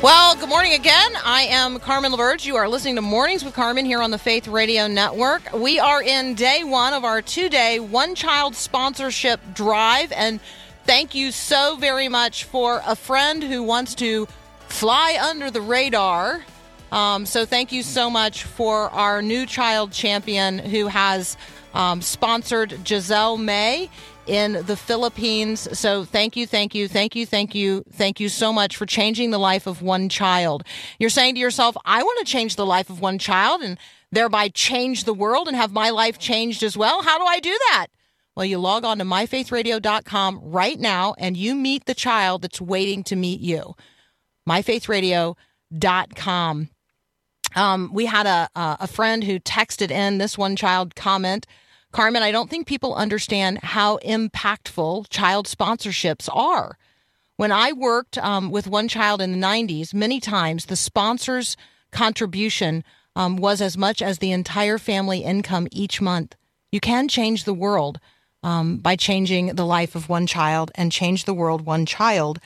Well, good morning again. I am Carmen LaBerge. You are listening to Mornings with Carmen here on the Faith Radio Network. We are in day one of our two day one child sponsorship drive. And thank you so very much for a friend who wants to fly under the radar. Um, so thank you so much for our new child champion who has um, sponsored Giselle May in the Philippines. So thank you, thank you, thank you, thank you, thank you so much for changing the life of one child. You're saying to yourself, I want to change the life of one child and thereby change the world and have my life changed as well. How do I do that? Well, you log on to myfaithradio.com right now and you meet the child that's waiting to meet you. myfaithradio.com. Um, we had a, a friend who texted in this one child comment Carmen, I don't think people understand how impactful child sponsorships are. When I worked um, with one child in the 90s, many times the sponsor's contribution um, was as much as the entire family income each month. You can change the world um, by changing the life of one child and change the world one child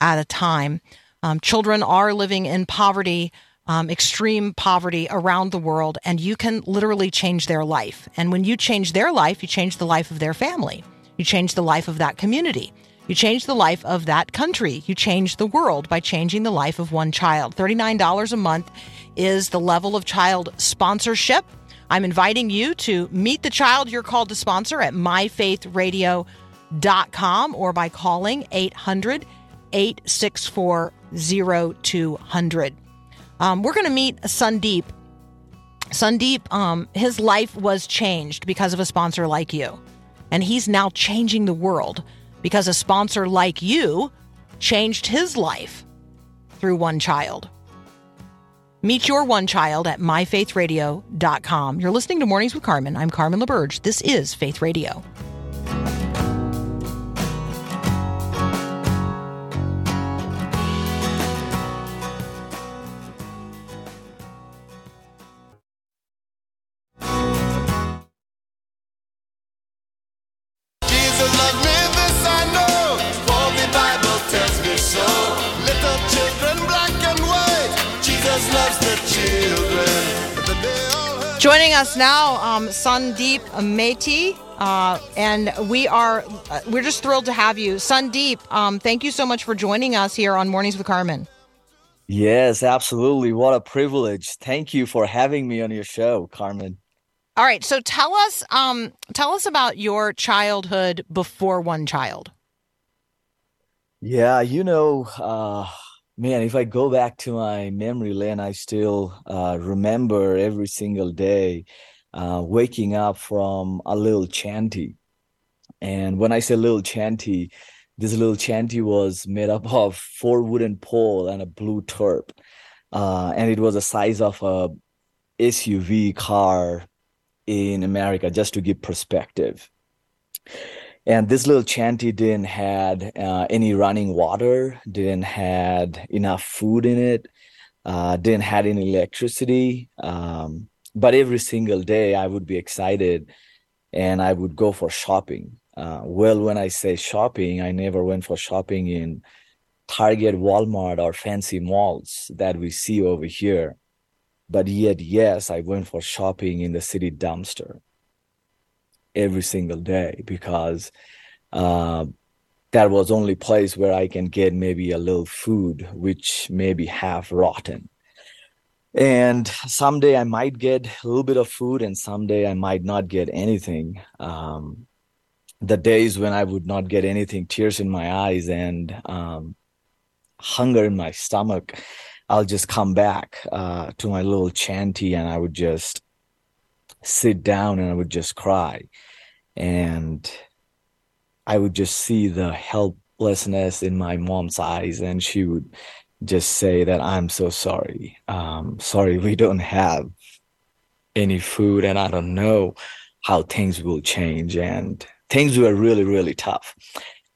at a time. Um, children are living in poverty um, extreme poverty around the world, and you can literally change their life. And when you change their life, you change the life of their family. You change the life of that community. You change the life of that country. You change the world by changing the life of one child. $39 a month is the level of child sponsorship. I'm inviting you to meet the child you're called to sponsor at myfaithradio.com or by calling 800 864 0200. Um, we're going to meet Sandeep. Sandeep, um, his life was changed because of a sponsor like you. And he's now changing the world because a sponsor like you changed his life through one child. Meet your one child at myfaithradio.com. You're listening to Mornings with Carmen. I'm Carmen LaBerge. This is Faith Radio. Sandeep Maity, uh, and we are uh, we're just thrilled to have you, Sandeep. Um, thank you so much for joining us here on Mornings with Carmen. Yes, absolutely. What a privilege. Thank you for having me on your show, Carmen. All right, so tell us, um, tell us about your childhood before one child. Yeah, you know, uh, man, if I go back to my memory lane, I still uh, remember every single day uh, waking up from a little chanty. And when I say little chanty, this little chanty was made up of four wooden pole and a blue turp. Uh, and it was the size of a SUV car in America, just to give perspective. And this little chanty didn't had uh, any running water, didn't had enough food in it, uh, didn't had any electricity. Um, but every single day, I would be excited, and I would go for shopping. Uh, well, when I say shopping, I never went for shopping in Target, Walmart, or fancy malls that we see over here. But yet, yes, I went for shopping in the city dumpster every single day because uh, that was only place where I can get maybe a little food, which may be half rotten. And someday I might get a little bit of food, and someday I might not get anything. Um, the days when I would not get anything, tears in my eyes, and um, hunger in my stomach, I'll just come back uh, to my little chanty and I would just sit down and I would just cry. And I would just see the helplessness in my mom's eyes, and she would just say that I'm so sorry. Um, sorry, we don't have any food, and I don't know how things will change. And things were really, really tough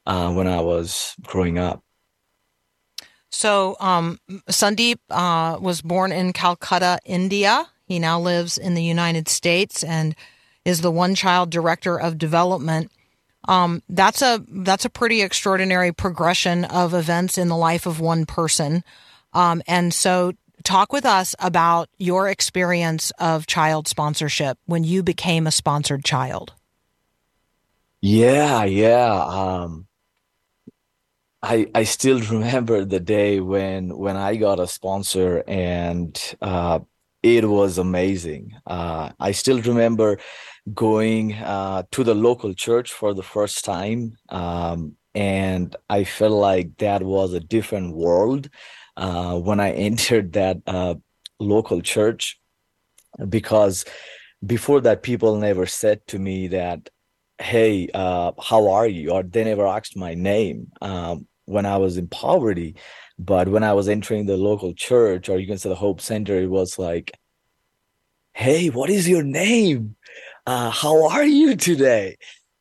uh, when I was growing up. So, um, Sandeep uh, was born in Calcutta, India. He now lives in the United States and is the one child director of development. Um, that's a that's a pretty extraordinary progression of events in the life of one person. Um, and so, talk with us about your experience of child sponsorship when you became a sponsored child. Yeah, yeah. Um, I I still remember the day when when I got a sponsor and uh, it was amazing. Uh, I still remember going uh, to the local church for the first time, um, and I felt like that was a different world uh, when I entered that uh, local church. Because before that people never said to me that hey uh, how are you? or they never asked my name um, when i was in poverty. But when i was entering the local church or you can say the hope center it was like hey what is your name uh, how are you today?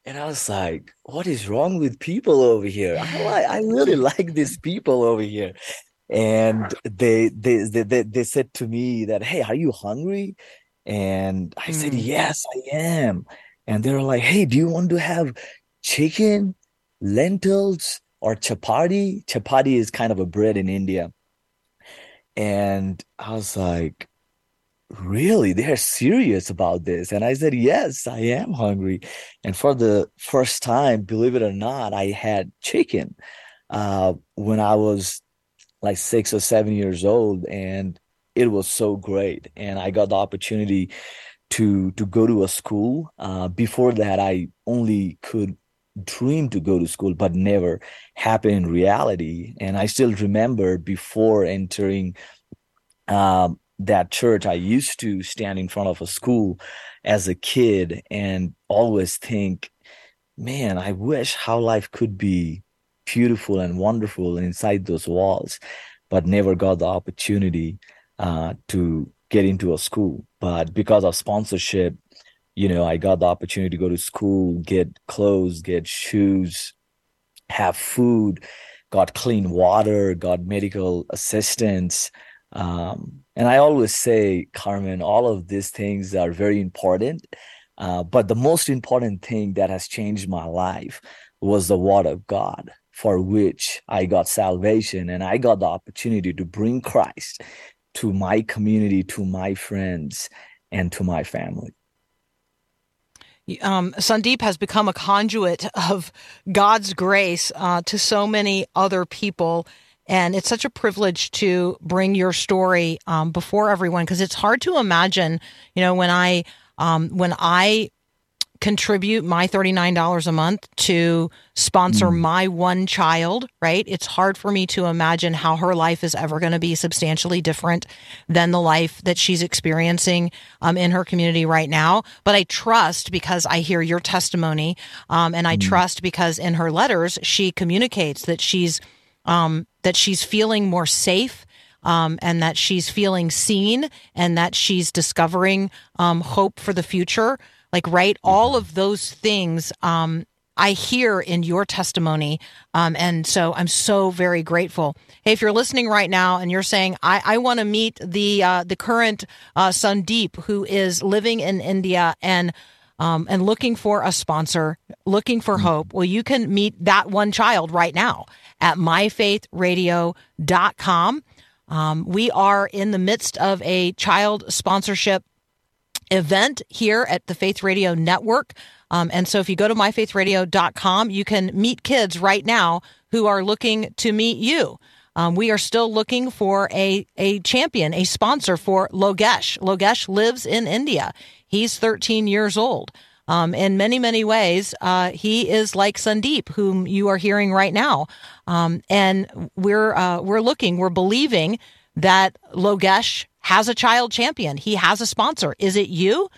And i was like what is wrong with people over here? I, like, I really like these people over here. And they, they they they they said to me that hey are you hungry? And i said Mm. yes i am. And they were like hey do you want to have chicken lentils or chapati? Chapati is kind of a bread in india. And i was like really? They're serious about this? And i said yes i am hungry. And for the first time believe it or not i had chicken uh, when i was like six or seven years old and it was so great. And i got the opportunity to to go to a school. Uh, before that i only could dream to go to school but never happened in reality. And i still remember before entering um, that church i used to stand in front of a school as a kid and always think man i wish how life could be beautiful and wonderful inside those walls, but never got the opportunity uh, to get into a school. But because of sponsorship, you know, I got the opportunity to go to school, get clothes, get shoes, have food, got clean water, got medical assistance. Um, and I always say, Carmen, all of these things are very important. Uh, but the most important thing that has changed my life was the word of God for which I got salvation and I got the opportunity to bring Christ to my community, to my friends, and to my family. Um, Sandeep has become a conduit of God's grace uh, to so many other people. And it's such a privilege to bring your story um, before everyone because it's hard to imagine, you know, when I um, when I contribute my $39 a month to sponsor Mm. my one child, right? It's hard for me to imagine how her life is ever going to be substantially different than the life that she's experiencing um, in her community right now. But I trust because I hear your testimony, um, and I trust because in her letters she communicates that she's um, that she's feeling more safe. Um, and that she's feeling seen and that she's discovering um, hope for the future. Like right all of those things um, i hear in your testimony um, and so i'm so very grateful. Hey if you're listening right now and you're saying i, I want to meet the uh, the current uh, sandeep who is living in india and um, and looking for a sponsor, looking for hope, well, you can meet that one child right now at myfaithradio.com. Um, we are in the midst of a child sponsorship event here at the Faith Radio Network. Um, and so if you go to myfaithradio.com, you can meet kids right now who are looking to meet you. Um, we are still looking for a, a champion, a sponsor for Logesh. Logesh lives in India. He's 13 years old. Um, in many, many ways, uh, he is like Sandeep, whom you are hearing right now. Um, and we're uh, we're looking, we're believing that Logesh has a child champion. He has a sponsor. Is it you?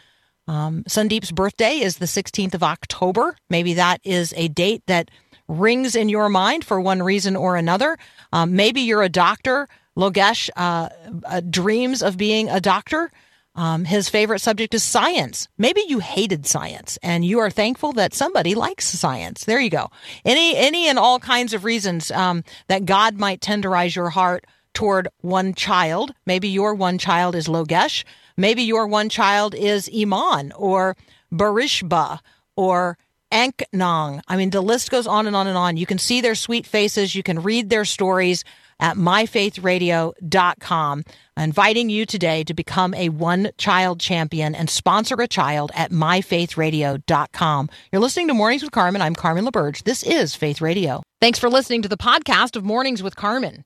Um, Sandeep's birthday is the 16th of October. Maybe that is a date that rings in your mind for one reason or another. Um, maybe you're a doctor. Logesh uh, uh, dreams of being a doctor. Um, his favorite subject is science. Maybe you hated science and you are thankful that somebody likes science. There you go. Any, any and all kinds of reasons um, that God might tenderize your heart toward one child. Maybe your one child is Logesh. Maybe your one child is Iman or Barishba or Anknong. I mean, the list goes on and on and on. You can see their sweet faces. You can read their stories at myfaithradio.com. Inviting you today to become a one child champion and sponsor a child at myfaithradio.com. You're listening to Mornings with Carmen. I'm Carmen LaBerge. This is Faith Radio. Thanks for listening to the podcast of Mornings with Carmen.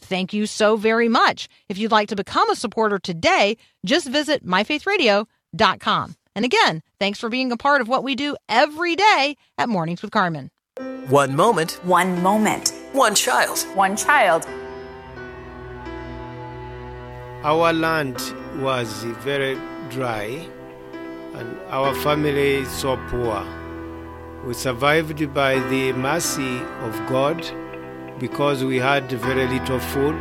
Thank you so very much. If you'd like to become a supporter today, just visit myfaithradio.com. And again, thanks for being a part of what we do every day at Mornings with Carmen. One moment, One moment. one child. One child. Our land was very dry and our family is so poor. We survived by the mercy of God because we had very little food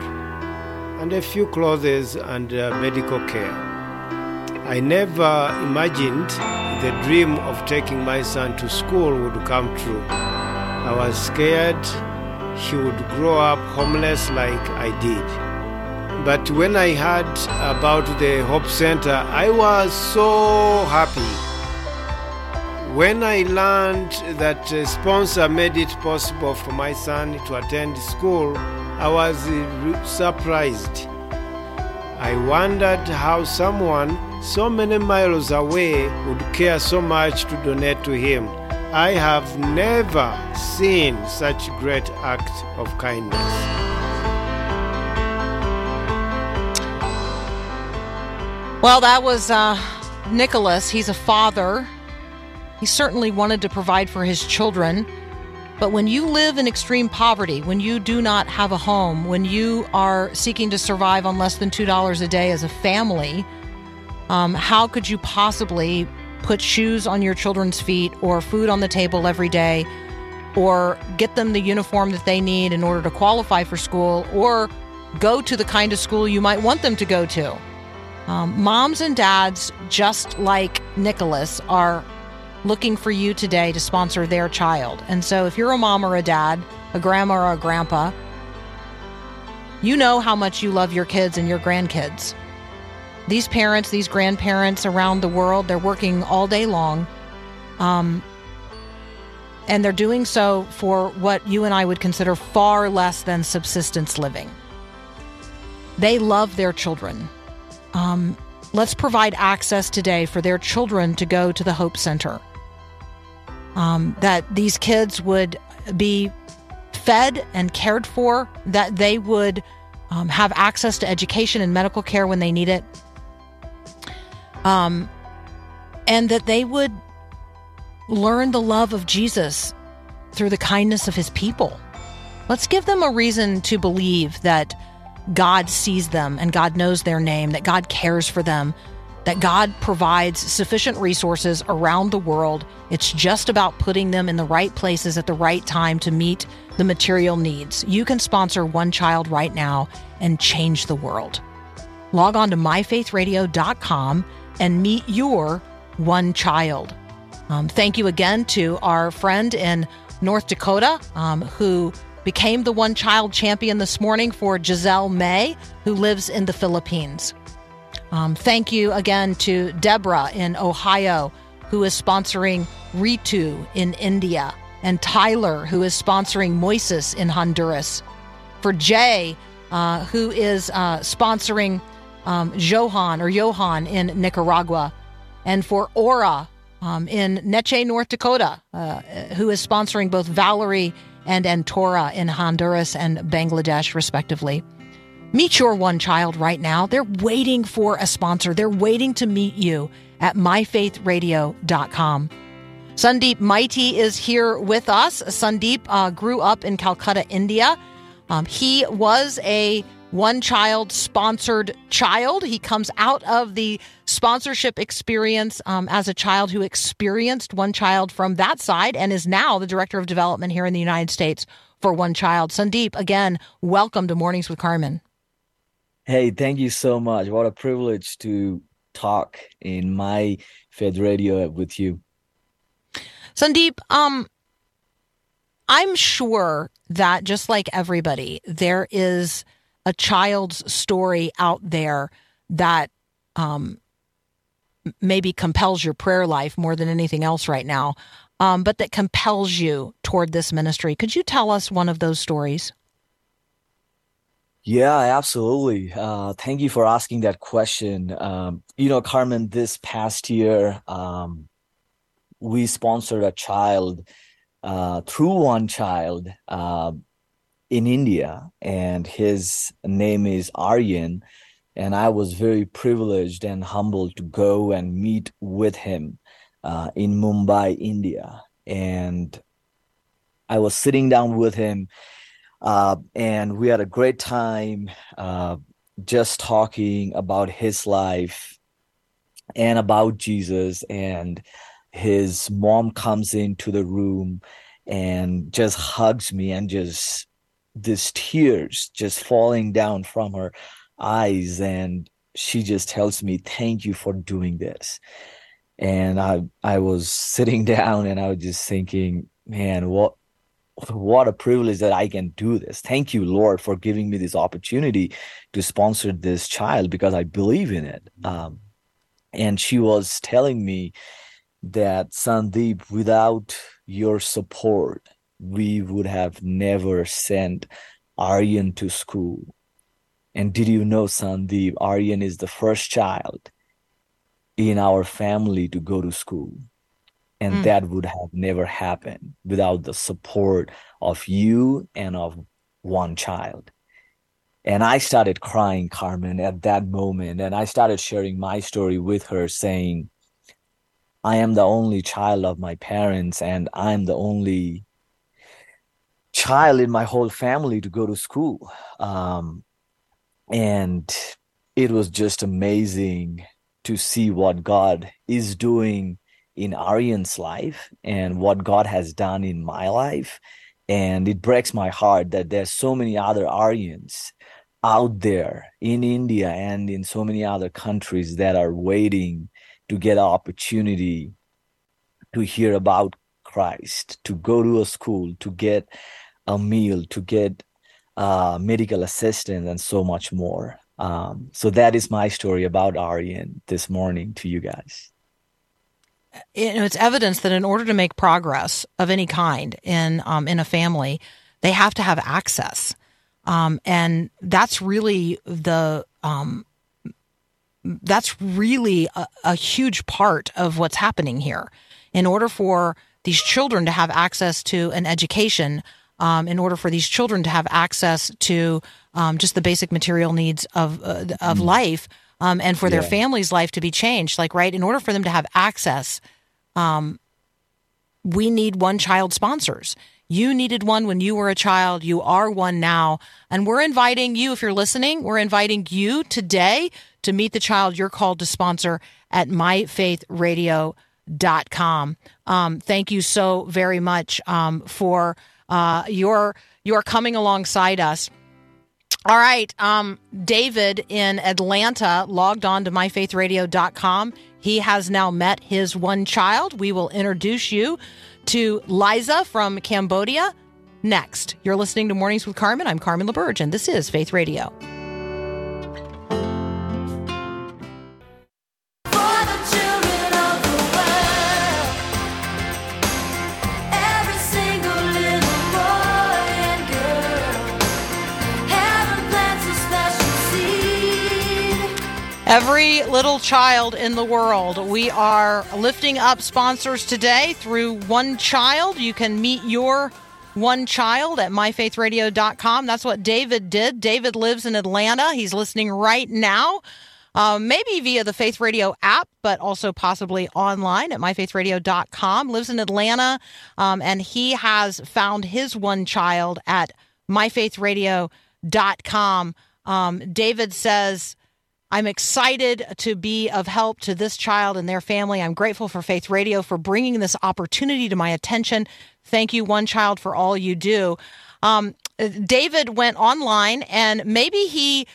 and a few clothes and uh, medical care. I never imagined the dream of taking my son to school would come true. I was scared he would grow up homeless like I did. But when I heard about the Hope Center, I was so happy. When I learned that a sponsor made it possible for my son to attend school, I was surprised. I wondered how someone so many miles away would care so much to donate to him. I have never seen such great act of kindness. Well, that was uh, Nicholas. He's a father. He certainly wanted to provide for his children. But when you live in extreme poverty, when you do not have a home, when you are seeking to survive on less than $2 a day as a family, um, how could you possibly put shoes on your children's feet or food on the table every day or get them the uniform that they need in order to qualify for school or go to the kind of school you might want them to go to? Um, moms and dads, just like Nicholas, are looking for you today to sponsor their child. And so if you're a mom or a dad, a grandma or a grandpa, you know how much you love your kids and your grandkids. These parents, these grandparents around the world, they're working all day long. Um, and they're doing so for what you and I would consider far less than subsistence living. They love their children. Um, let's provide access today for their children to go to the Hope Center. Um, that these kids would be fed and cared for, that they would um, have access to education and medical care when they need it, um, and that they would learn the love of Jesus through the kindness of his people. Let's give them a reason to believe that God sees them and God knows their name, that God cares for them, that God provides sufficient resources around the world. It's just about putting them in the right places at the right time to meet the material needs. You can sponsor one child right now and change the world. Log on to myfaithradio.com and meet your one child. Um, thank you again to our friend in North Dakota um, who became the one child champion this morning for Giselle May, who lives in the Philippines. Um, thank you again to Deborah in Ohio, who is sponsoring Ritu in India, and Tyler, who is sponsoring Moises in Honduras. For Jay, uh, who is uh, sponsoring um, Johan or Johan in Nicaragua. and for Aura um, in Neche, North Dakota, uh, who is sponsoring both Valerie and Antora in Honduras and Bangladesh, respectively. Meet your one child right now. They're waiting for a sponsor. They're waiting to meet you at myfaithradio.com. Sandeep Maity is here with us. Sandeep uh, grew up in Calcutta, India. Um, he was a one child sponsored child. He comes out of the sponsorship experience um, as a child who experienced one child from that side and is now the director of development here in the United States for One Child. Sandeep, again, welcome to Mornings with Carmen. Hey, thank you so much. What a privilege to talk in my Fed Radio with you. Sandeep, um, I'm sure that just like everybody, there is a child's story out there that um, maybe compels your prayer life more than anything else right now, um, but that compels you toward this ministry. Could you tell us one of those stories? Yeah, absolutely. Uh, thank you for asking that question. Um, you know, Carmen, this past year, um, we sponsored a child uh, through one child uh, in India, and his name is Aryan. And I was very privileged and humbled to go and meet with him uh, in Mumbai, India. And I was sitting down with him, uh, and we had a great time uh, just talking about his life and about Jesus and his mom comes into the room and just hugs me and just this tears just falling down from her eyes and she just tells me thank you for doing this. And i i was sitting down and i was just thinking man what what a privilege that i can do this thank you lord for giving me this opportunity to sponsor this child because i believe in it um, and she was telling me that Sandeep, without your support, we would have never sent Aryan to school. And did you know, Sandeep, Aryan is the first child in our family to go to school. And mm. that would have never happened without the support of you and of one child. And I started crying, Carmen, at that moment. And I started sharing my story with her, saying, I am the only child of my parents, and I'm the only child in my whole family to go to school. Um, and it was just amazing to see what God is doing in Aryan's life and what God has done in my life. And it breaks my heart that there's so many other Aryans out there in India and in so many other countries that are waiting to get an opportunity to hear about Christ, to go to a school, to get a meal, to get uh, medical assistance, and so much more. Um, so that is my story about Aryan this morning to you guys. You know, it's evidence that in order to make progress of any kind in um, in a family, they have to have access, um, and that's really the um, that's really a, a huge part of what's happening here. In order for these children to have access to an education, um, in order for these children to have access to um, just the basic material needs of uh, of mm. life, um, and for yeah. their family's life to be changed, like right, in order for them to have access, um, we need one child sponsors. You needed one when you were a child. You are one now. And we're inviting you, if you're listening, we're inviting you today to meet the child you're called to sponsor at myfaithradio.com. Um, thank you so very much um, for uh, your your coming alongside us. All right. Um, David in Atlanta logged on to myfaithradio.com. He has now met his one child. We will introduce you to Liza from Cambodia next. You're listening to Mornings with Carmen. I'm Carmen LaBerge, and this is Faith Radio. Every little child in the world. We are lifting up sponsors today through One Child. You can meet your one child at myfaithradio.com. That's what David did. David lives in Atlanta. He's listening right now. Uh, maybe via the Faith Radio app, but also possibly online at myfaithradio.com. Lives in Atlanta, um, and he has found his one child at myfaithradio.com. Um, David says, I'm excited to be of help to this child and their family. I'm grateful for Faith Radio for bringing this opportunity to my attention. Thank you, One Child, for all you do. Um, David went online and maybe he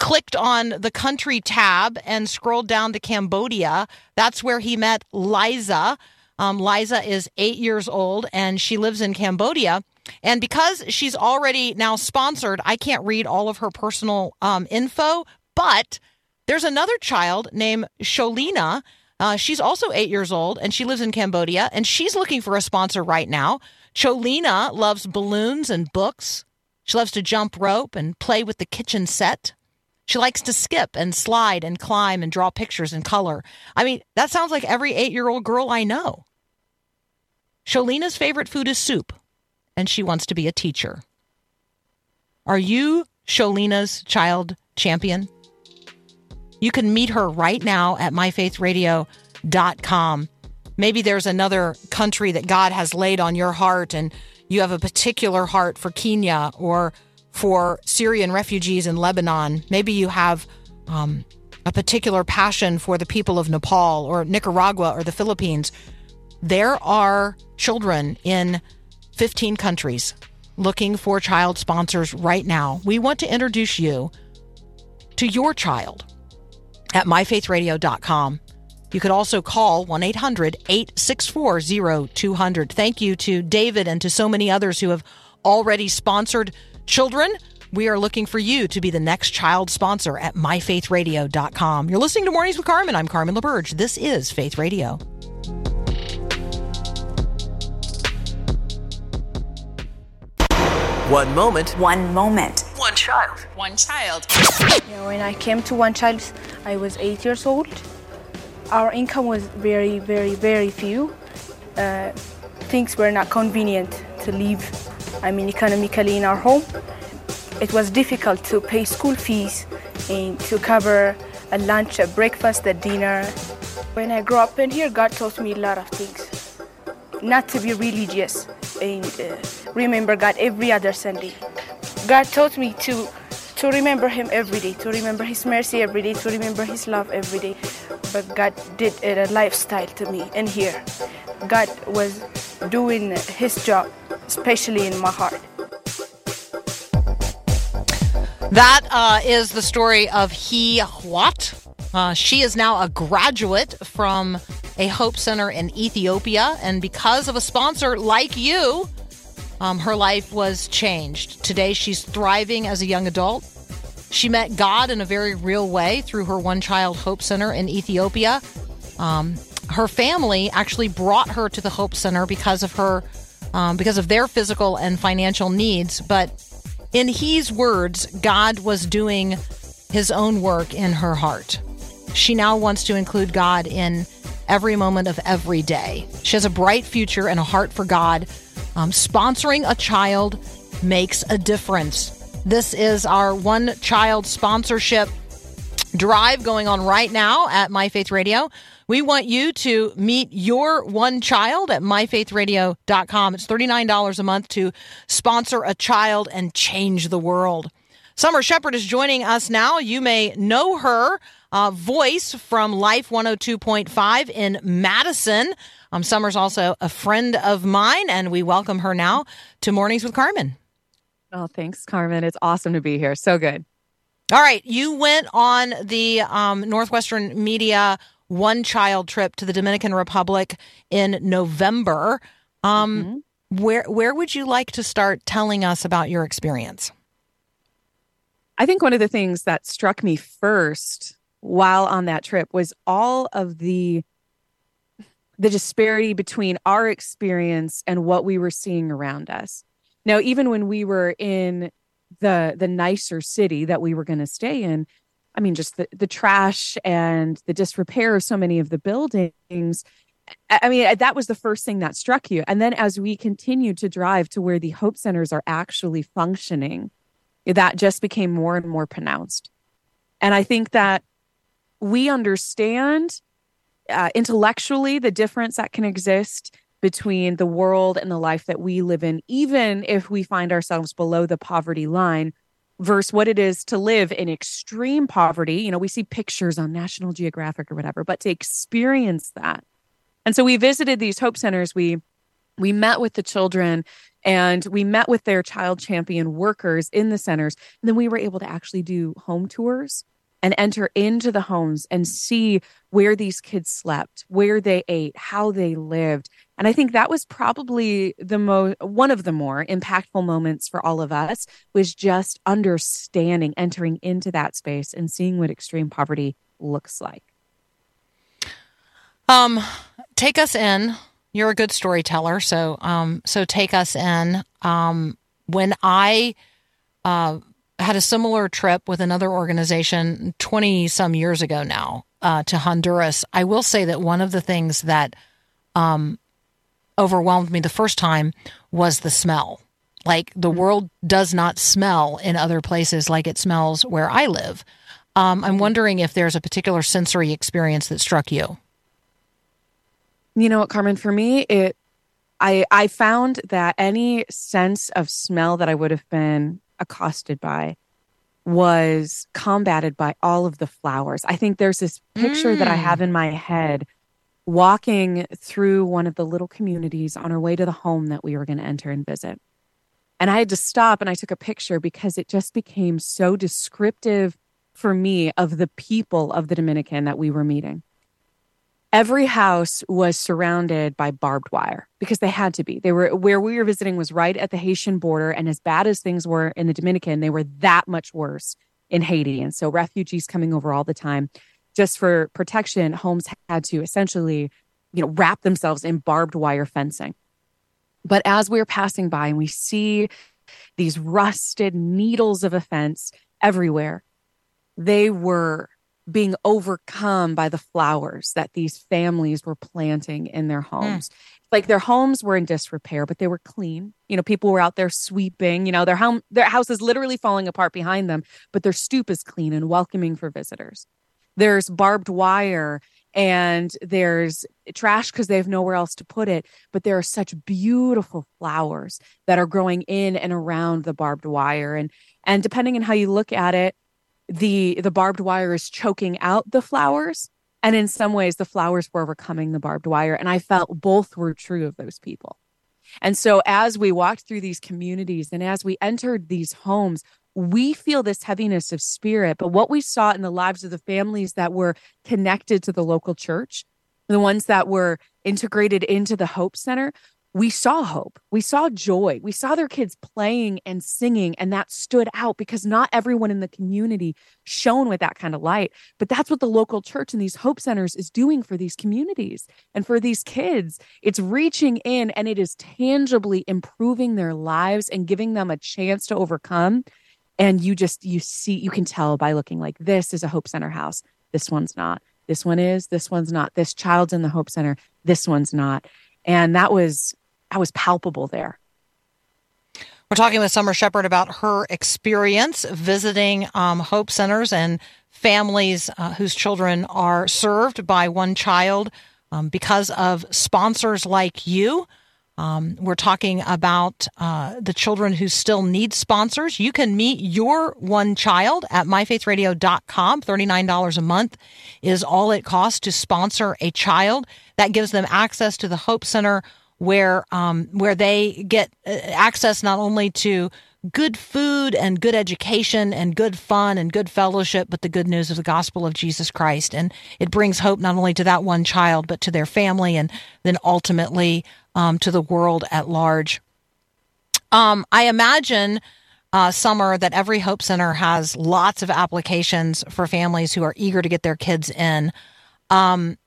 clicked on the country tab and scrolled down to Cambodia. That's where he met Liza. Um, Liza is eight years old and she lives in Cambodia. And because she's already now sponsored, I can't read all of her personal um, info, but there's another child named Sholina. Uh, she's also eight years old and she lives in Cambodia and she's looking for a sponsor right now. Sholina loves balloons and books. She loves to jump rope and play with the kitchen set. She likes to skip and slide and climb and draw pictures in color. I mean, that sounds like every eight year old girl I know. Sholina's favorite food is soup, and she wants to be a teacher. Are you Sholina's child champion? You can meet her right now at myfaithradio.com. Maybe there's another country that God has laid on your heart, and you have a particular heart for Kenya or for Syrian refugees in Lebanon. Maybe you have um, a particular passion for the people of Nepal or Nicaragua or the Philippines. There are children in 15 countries looking for child sponsors right now. We want to introduce you to your child at myfaithradio.com. You could also call 1 800 864 0200. Thank you to David and to so many others who have already sponsored children. We are looking for you to be the next child sponsor at myfaithradio.com. You're listening to Mornings with Carmen. I'm Carmen LaBerge. This is Faith Radio. One moment, One moment. One child. One child. You know, when I came to One Child, I was eight years old. Our income was very, very, very few. Uh, things were not convenient to live, I mean, economically in our home. It was difficult to pay school fees and to cover a lunch, a breakfast, a dinner. When I grew up in here, God taught me a lot of things. Not to be religious and uh, remember God every other Sunday. God taught me to to remember Him every day, to remember His mercy every day, to remember His love every day. But God did a lifestyle to me in here. God was doing His job, especially in my heart. That uh, is the story of Hiwot. Uh, she is now a graduate from a Hope Center in Ethiopia, and because of a sponsor like you, um, her life was changed. Today, she's thriving as a young adult. She met God in a very real way through her One Child Hope Center in Ethiopia. Um, her family actually brought her to the Hope Center because of her, um, because of their physical and financial needs. But in He's words, God was doing His own work in her heart. She now wants to include God in every moment of every day. She has a bright future and a heart for God. Um, sponsoring a child makes a difference. This is our one child sponsorship drive going on right now at My Faith Radio. We want you to meet your one child at myfaithradio.com. It's $39 a month to sponsor a child and change the world. Summer Shepherd is joining us now. You may know her uh, voice from Life 102.5 in Madison. Um, Summer's also a friend of mine, and we welcome her now to Mornings with Carmen. Oh, thanks, Carmen. It's awesome to be here. So good. All right, you went on the um, Northwestern Media one child trip to the Dominican Republic in November. Um, Where where would you like to start telling us about your experience? I think one of the things that struck me first while on that trip was all of the the disparity between our experience and what we were seeing around us. Now, even when we were in the the nicer city that we were going to stay in, I mean, just the, the trash and the disrepair of so many of the buildings. I mean, that was the first thing that struck you. And then as we continued to drive to where the Hope Centers are actually functioning, that just became more and more pronounced. And I think that we understand uh, intellectually the difference that can exist between the world and the life that we live in, even if we find ourselves below the poverty line, versus what it is to live in extreme poverty. You know, we see pictures on National Geographic or whatever, but to experience that. And so we visited these hope centers. We we met with the children and we met with their child champion workers in the centers. And then we were able to actually do home tours and enter into the homes and see where these kids slept, where they ate, how they lived. And I think that was probably the most one of the more impactful moments for all of us was just understanding entering into that space and seeing what extreme poverty looks like. Um, take us in. You're a good storyteller, so um, so take us in. Um, when I uh, had a similar trip with another organization 20 some years ago now uh, to Honduras, I will say that one of the things that um, overwhelmed me the first time was the smell. Like the world does not smell in other places like it smells where I live. Um, I'm wondering if there's a particular sensory experience that struck you. You know what, Carmen, for me, it I I found that any sense of smell that I would have been accosted by was combated by all of the flowers. I think there's this picture that I have mm. in my head walking through one of the little communities on our way to the home that we were going to enter and visit. And I had to stop and I took a picture because it just became so descriptive for me of the people of the Dominican that we were meeting. Every house was surrounded by barbed wire because they had to be. They were where we were visiting was right at the Haitian border. And as bad as things were in the Dominican, they were that much worse in Haiti. And so refugees coming over all the time just for protection, homes had to essentially, you know, wrap themselves in barbed wire fencing. But as we were passing by and we see these rusted needles of a fence everywhere, they were being overcome by the flowers that these families were planting in their hmm. homes. Like their homes were in disrepair, but they were clean. You know, people were out there sweeping, you know, their home their house is literally falling apart behind them, but their stoop is clean and welcoming for visitors. There's barbed wire and there's trash because they have nowhere else to put it. But there are such beautiful flowers that are growing in and around the barbed wire. And and depending on how you look at it, the the barbed wire is choking out the flowers. And in some ways, the flowers were overcoming the barbed wire. And I felt both were true of those people. And so as we walked through these communities and as we entered these homes, we feel this heaviness of spirit. But what we saw in the lives of the families that were connected to the local church, the ones that were integrated into the Hope Center, we saw hope. We saw joy. We saw their kids playing and singing, and that stood out because not everyone in the community shone with that kind of light. But that's what the local church and these Hope Centers is doing for these communities and for these kids. It's reaching in and it is tangibly improving their lives and giving them a chance to overcome and you just you see you can tell by looking like this is a hope center house this one's not this one is this one's not this child's in the hope center this one's not and that was that was palpable there We're talking with Summer Shepherd about her experience visiting um, Hope Centers and families uh, whose children are served by one child um, because of sponsors like you. Um, we're talking about uh, the children who still need sponsors. You can meet your one child at myfaithradio.com. $39 a month is all it costs to sponsor a child. That gives them access to the Hope Center where um, where they get uh, access not only to good food and good education and good fun and good fellowship, but the good news of the gospel of Jesus Christ. And it brings hope not only to that one child, but to their family and then ultimately um, to the world at large. Um, I imagine, uh, Summer, that every Hope Center has lots of applications for families who are eager to get their kids in. Um,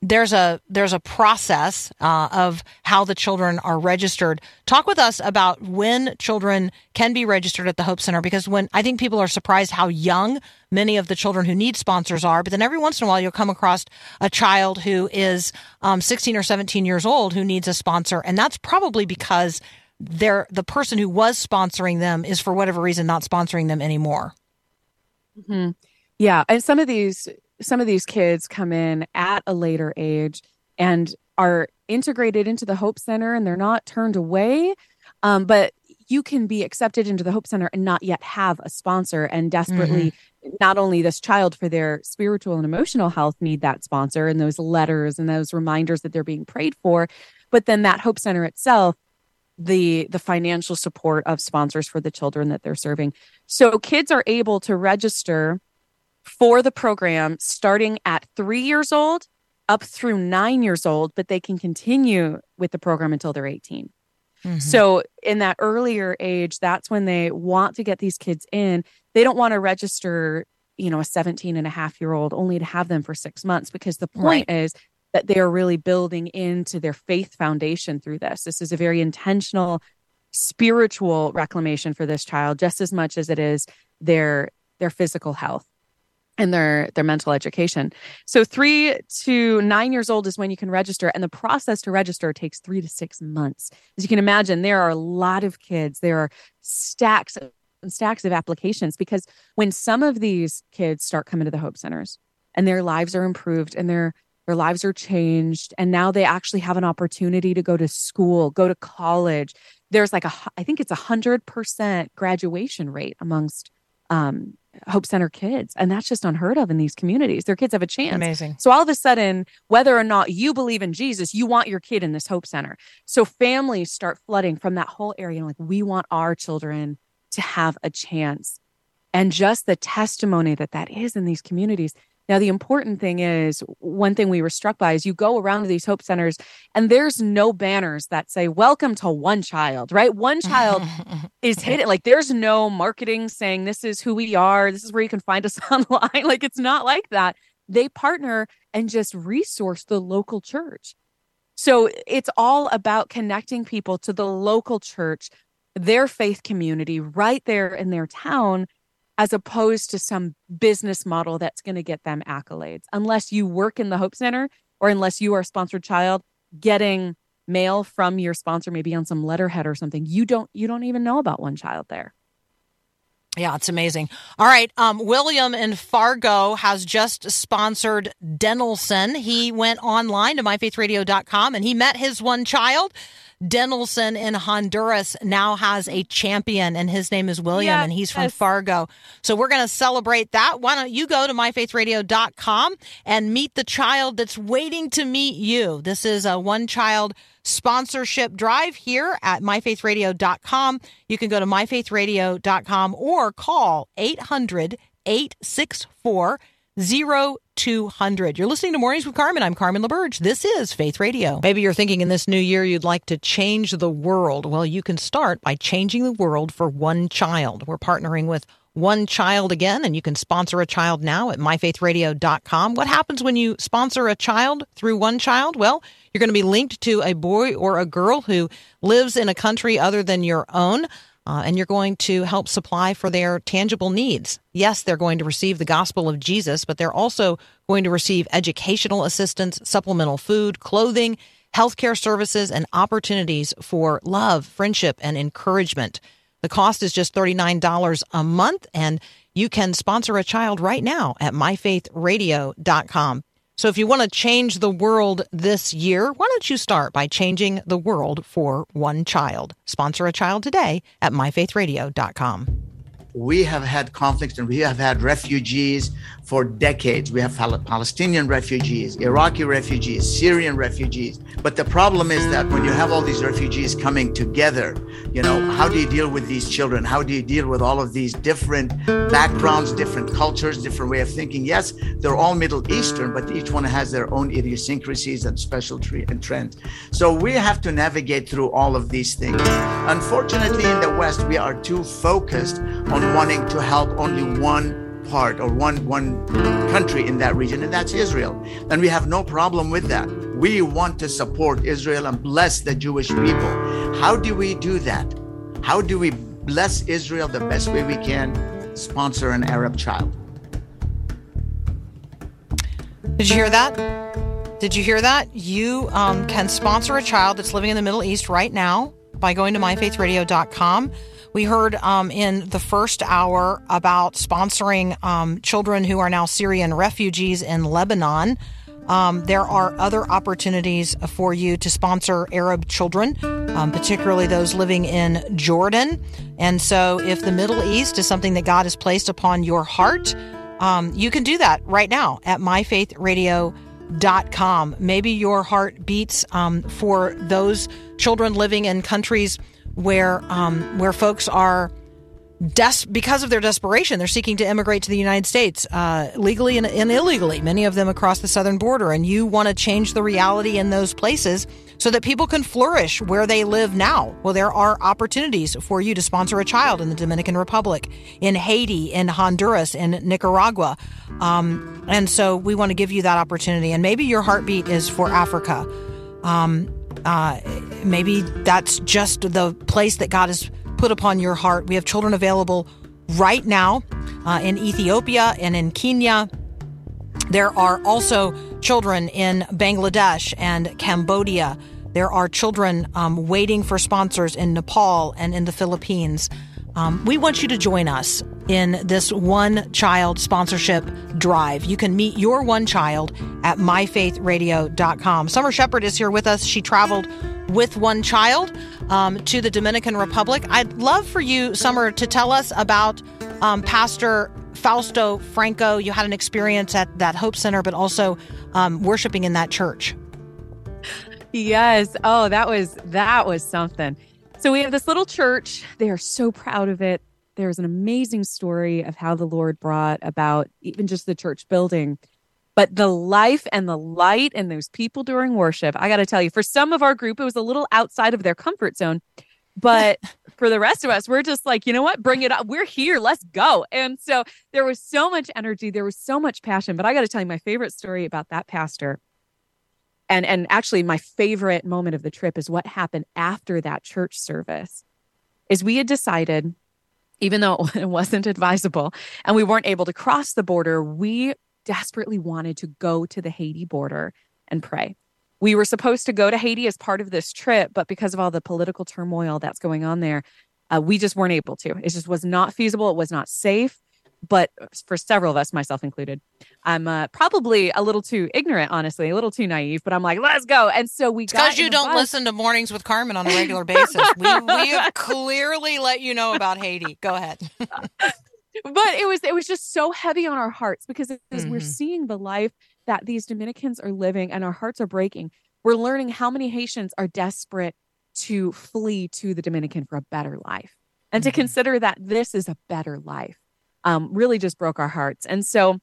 there's a there's a process uh, of how the children are registered. Talk with us about when children can be registered at the Hope Center because when I think people are surprised how young many of the children who need sponsors are, but then every once in a while you'll come across a child who is um, 16 or 17 years old who needs a sponsor, and that's probably because they're the person who was sponsoring them is for whatever reason not sponsoring them anymore. Mm-hmm. Yeah, and some of these some of these kids come in at a later age and are integrated into the Hope Center and they're not turned away. Um, but you can be accepted into the Hope Center and not yet have a sponsor and desperately mm-hmm. not only this child for their spiritual and emotional health need that sponsor and those letters and those reminders that they're being prayed for, but then that Hope Center itself the the financial support of sponsors for the children that they're serving. So kids are able to register for the program starting at 3 years old up through 9 years old, but they can continue with the program until they're 18. Mm-hmm. So in that earlier age, that's when they want to get these kids in. They don't want to register, you know, a 17 and a half year old only to have them for six months because the point right. is that they are really building into their faith foundation through this. This is a very intentional spiritual reclamation for this child just as much as it is their their physical health and their their mental education. So 3 to 9 years old is when you can register and the process to register takes 3 to 6 months. As you can imagine there are a lot of kids. There are stacks and stacks of applications because when some of these kids start coming to the hope centers and their lives are improved and their their lives are changed and now they actually have an opportunity to go to school go to college there's like a i think it's a hundred percent graduation rate amongst um, hope center kids and that's just unheard of in these communities. Their kids have a chance. Amazing. So all of a sudden whether or not you believe in jesus you want your kid in this hope center. So families start flooding from that whole area like we want our children to have a chance. And just the testimony that that is in these communities now, the important thing is one thing we were struck by is you go around to these hope centers and there's no banners that say, Welcome to one child, right? One child is hidden. Like there's no marketing saying this is who we are, this is where you can find us online. like it's not like that. They partner and just resource the local church. So it's all about connecting people to the local church, their faith community right there in their town as opposed to some business model that's going to get them accolades. Unless you work in the Hope Center or unless you are a sponsored child, getting mail from your sponsor maybe on some letterhead or something, you don't you don't even know about one child there. Yeah, it's amazing. All right. Um, William in Fargo has just sponsored Denelson. He went online to myfaithradio.com and he met his one child. Denelson in Honduras now has a champion, and his name is William, yes, and he's from yes. Fargo. So we're going to celebrate that. Why don't you go to myfaithradio.com and meet the child that's waiting to meet you? This is a one child sponsorship drive here at myfaithradio.com. You can go to myfaithradio.com or call 800 864 0200. You're listening to Mornings with Carmen. I'm Carmen LaBerge. This is Faith Radio. Maybe you're thinking in this new year you'd like to change the world. Well, you can start by changing the world for one child. We're partnering with one child again, and you can sponsor a child now at myfaithradio.com. What happens when you sponsor a child through one child? Well, you're going to be linked to a boy or a girl who lives in a country other than your own uh, and you're going to help supply for their tangible needs. Yes, they're going to receive the gospel of Jesus, but they're also going to receive educational assistance, supplemental food, clothing, healthcare services, and opportunities for love, friendship, and encouragement. The cost is just $39 a month, and you can sponsor a child right now at myfaithradio.com. So if you want to change the world this year, why don't you start by changing the world for one child? Sponsor a child today at myfaithradio.com. We have had conflicts and we have had refugees for decades. We have Palestinian refugees, Iraqi refugees, Syrian refugees. But the problem is that when you have all these refugees coming together, you know, how do you deal with these children? How do you deal with all of these different backgrounds, different cultures, different way of thinking? Yes, they're all Middle Eastern, but each one has their own idiosyncrasies and special and trends. So we have to navigate through all of these things. Unfortunately, in the West, we are too focused on wanting to help only one part or one one country in that region, and that's Israel. And we have no problem with that. We want to support Israel and bless the Jewish people. How do we do that? How do we bless Israel the best way we can? Sponsor an Arab child. Did you hear that? Did you hear that? You um, can sponsor a child that's living in the Middle East right now by going to myfaithradio.com. We heard um, in the first hour about sponsoring um, children who are now Syrian refugees in Lebanon. Um, there are other opportunities for you to sponsor Arab children, um, particularly those living in Jordan. And so, if the Middle East is something that God has placed upon your heart, um, you can do that right now at myfaithradio.com. Maybe your heart beats um, for those children living in countries where um, where folks are des- because of their desperation, they're seeking to immigrate to the United States uh, legally and, and illegally. Many of them across the southern border, and you want to change the reality in those places so that people can flourish where they live now. Well, there are opportunities for you to sponsor a child in the Dominican Republic, in Haiti, in Honduras, in Nicaragua. Um, and so we want to give you that opportunity. And maybe your heartbeat is for Africa. Um, uh, maybe that's just the place that God has put upon your heart. We have children available right now uh, in Ethiopia and in Kenya. There are also children in Bangladesh and Cambodia. There are children um, waiting for sponsors in Nepal and in the Philippines. Um, we want you to join us in this one child sponsorship drive. You can meet your one child at myfaithradio.com. Summer Shepherd is here with us. She traveled with one child um, to the Dominican Republic. I'd love for you, Summer, to tell us about um, Pastor Fausto Franco. You had an experience at that Hope Center, but also um, worshiping in that church. Yes. Oh, that was that was something. So we have this little church. They are so proud of it. There's an amazing story of how the Lord brought about even just the church building. But the life and the light and those people during worship, I got to tell you, for some of our group, it was a little outside of their comfort zone. But for the rest of us, we're just like, you know what? Bring it up. We're here. Let's go. And so there was so much energy. There was so much passion. But I got to tell you, my favorite story about that pastor and and actually my favorite moment of the trip is what happened after that church service is we had decided even though it wasn't advisable and we weren't able to cross the border we desperately wanted to go to the Haiti border and pray. We were supposed to go to Haiti as part of this trip but because of all the political turmoil that's going on there uh, we just weren't able to. It just was not feasible. It was not safe but for several of us, myself included, I'm uh, probably a little too ignorant, honestly, a little too naive. But I'm like, let's go. And so we because you don't bus. listen to mornings with Carmen on a regular basis. we, we have clearly let you know about Haiti. Go ahead. but it was it was just so heavy on our hearts because mm-hmm. we're seeing the life that these Dominicans are living, and our hearts are breaking. We're learning how many Haitians are desperate to flee to the Dominican for a better life, and mm-hmm. to consider that this is a better life um, really just broke our hearts. And so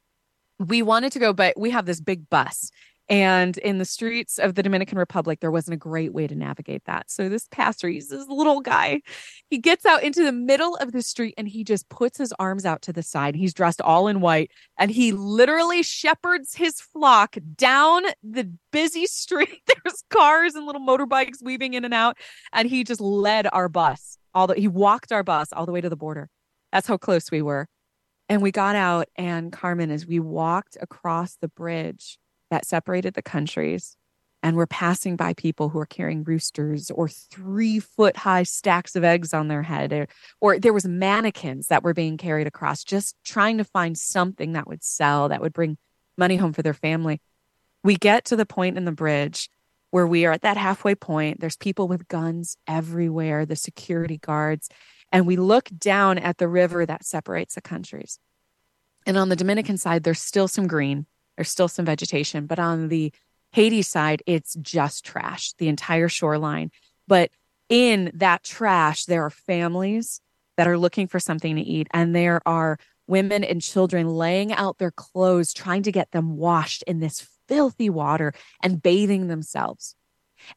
we wanted to go, but we have this big bus. And in the streets of the Dominican Republic, there wasn't a great way to navigate that. So this pastor, he's this little guy. He gets out into the middle of the street and he just puts his arms out to the side. He's dressed all in white and he literally shepherds his flock down the busy street. There's cars and little motorbikes weaving in and out. And he just led our bus all the he walked our bus all the way to the border. That's how close we were. And we got out, and Carmen, as we walked across the bridge that separated the countries, and we're passing by people who are carrying roosters or three foot high stacks of eggs on their head, or, or there was mannequins that were being carried across, just trying to find something that would sell, that would bring money home for their family. We get to the point in the bridge where we are at that halfway point. There's people with guns everywhere, the security guards and we look down at the river that separates the countries. And on the Dominican side, there's still some green, there's still some vegetation, but on the Haiti side, it's just trash, the entire shoreline. But in that trash, there are families that are looking for something to eat, and there are women and children laying out their clothes, trying to get them washed in this filthy water and bathing themselves.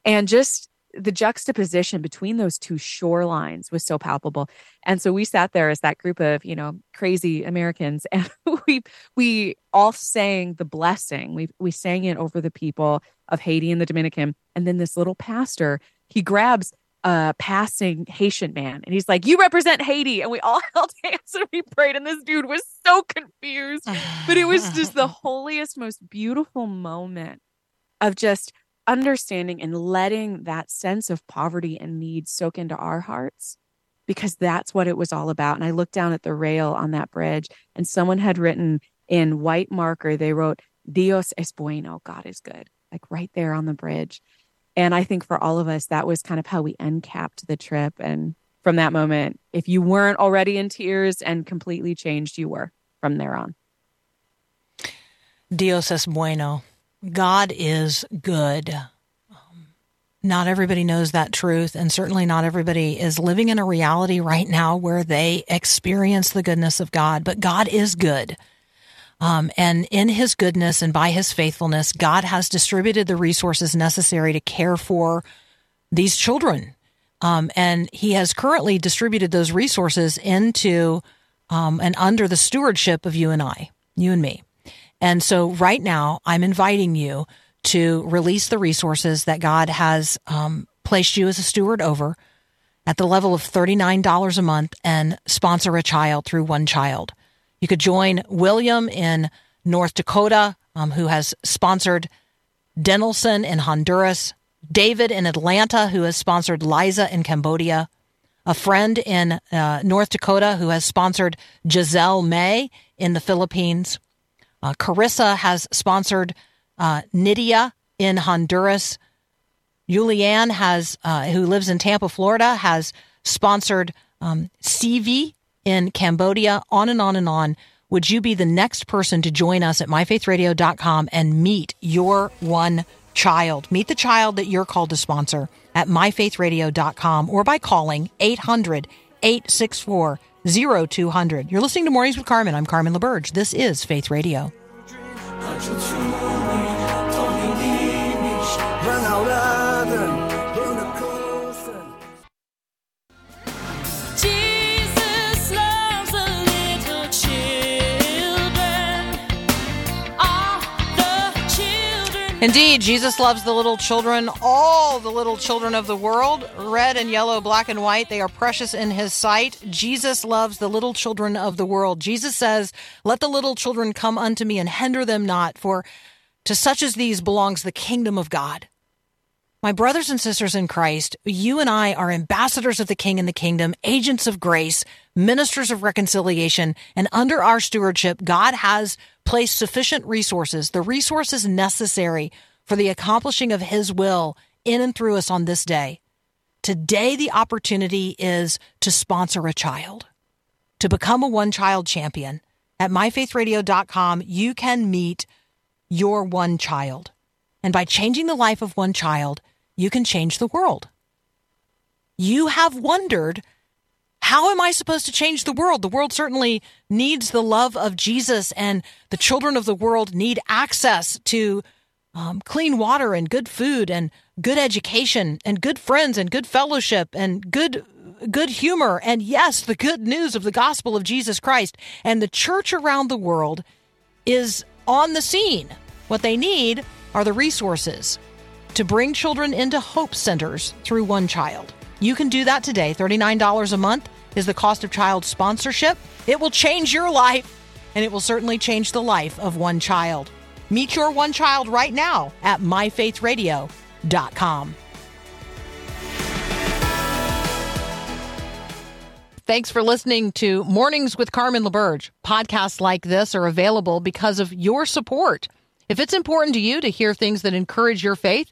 And just the juxtaposition between those two shorelines was so palpable. And so we sat there as that group of, you know, crazy Americans and we we all sang the blessing. We we sang it over the people of Haiti and the Dominican. And then this little pastor, he grabs a passing Haitian man and he's like, You represent Haiti. And we all held hands and we prayed. And this dude was so confused. but it was just the holiest, most beautiful moment of just understanding and letting that sense of poverty and need soak into our hearts because that's what it was all about. And I looked down at the rail on that bridge and someone had written in white marker, they wrote, Dios es bueno, God is good, like right there on the bridge. And I think for all of us, that was kind of how we uncapped the trip. And from that moment, if you weren't already in tears and completely changed, you were from there on. Dios es bueno. God is good. Not everybody knows that truth, and certainly not everybody is living in a reality right now where they experience the goodness of God, but God is good. Um, and in his goodness and by his faithfulness, God has distributed the resources necessary to care for these children. Um, and he has currently distributed those resources into um, and under the stewardship of you and I, you and me. And so right now, I'm inviting you to release the resources that God has um, placed you as a steward over at the level of $39 a month and sponsor a child through one child. You could join William in North Dakota, um, who has sponsored Denelson in Honduras, David in Atlanta, who has sponsored Liza in Cambodia, a friend in uh, North Dakota who has sponsored Giselle May in the Philippines. Uh, Carissa has sponsored uh, Nydia in Honduras. Julianne has, uh, who lives in Tampa, Florida, has sponsored um, CV in Cambodia. On and on and on. Would you be the next person to join us at myfaithradio.com and meet your one child? Meet the child that you're called to sponsor at myfaithradio.com or by calling 800 864 0200. You're listening to Mornings with Carmen. I'm Carmen LaBerge. This is Faith Radio. Indeed, Jesus loves the little children, all the little children of the world, red and yellow, black and white. They are precious in his sight. Jesus loves the little children of the world. Jesus says, Let the little children come unto me and hinder them not, for to such as these belongs the kingdom of God. My brothers and sisters in Christ, you and I are ambassadors of the King and the kingdom, agents of grace, ministers of reconciliation, and under our stewardship, God has placed sufficient resources, the resources necessary for the accomplishing of His will in and through us on this day. Today, the opportunity is to sponsor a child, to become a one child champion. At myfaithradio.com, you can meet your one child. And by changing the life of one child, you can change the world. You have wondered, how am I supposed to change the world? The world certainly needs the love of Jesus, and the children of the world need access to um, clean water and good food and good education and good friends and good fellowship and good good humor and yes the good news of the gospel of Jesus Christ and the church around the world is on the scene what they need are the resources to bring children into hope centers through one child you can do that today $39 a month is the cost of child sponsorship it will change your life and it will certainly change the life of one child Meet your one child right now at myfaithradio.com. Thanks for listening to Mornings with Carmen LaBerge. Podcasts like this are available because of your support. If it's important to you to hear things that encourage your faith,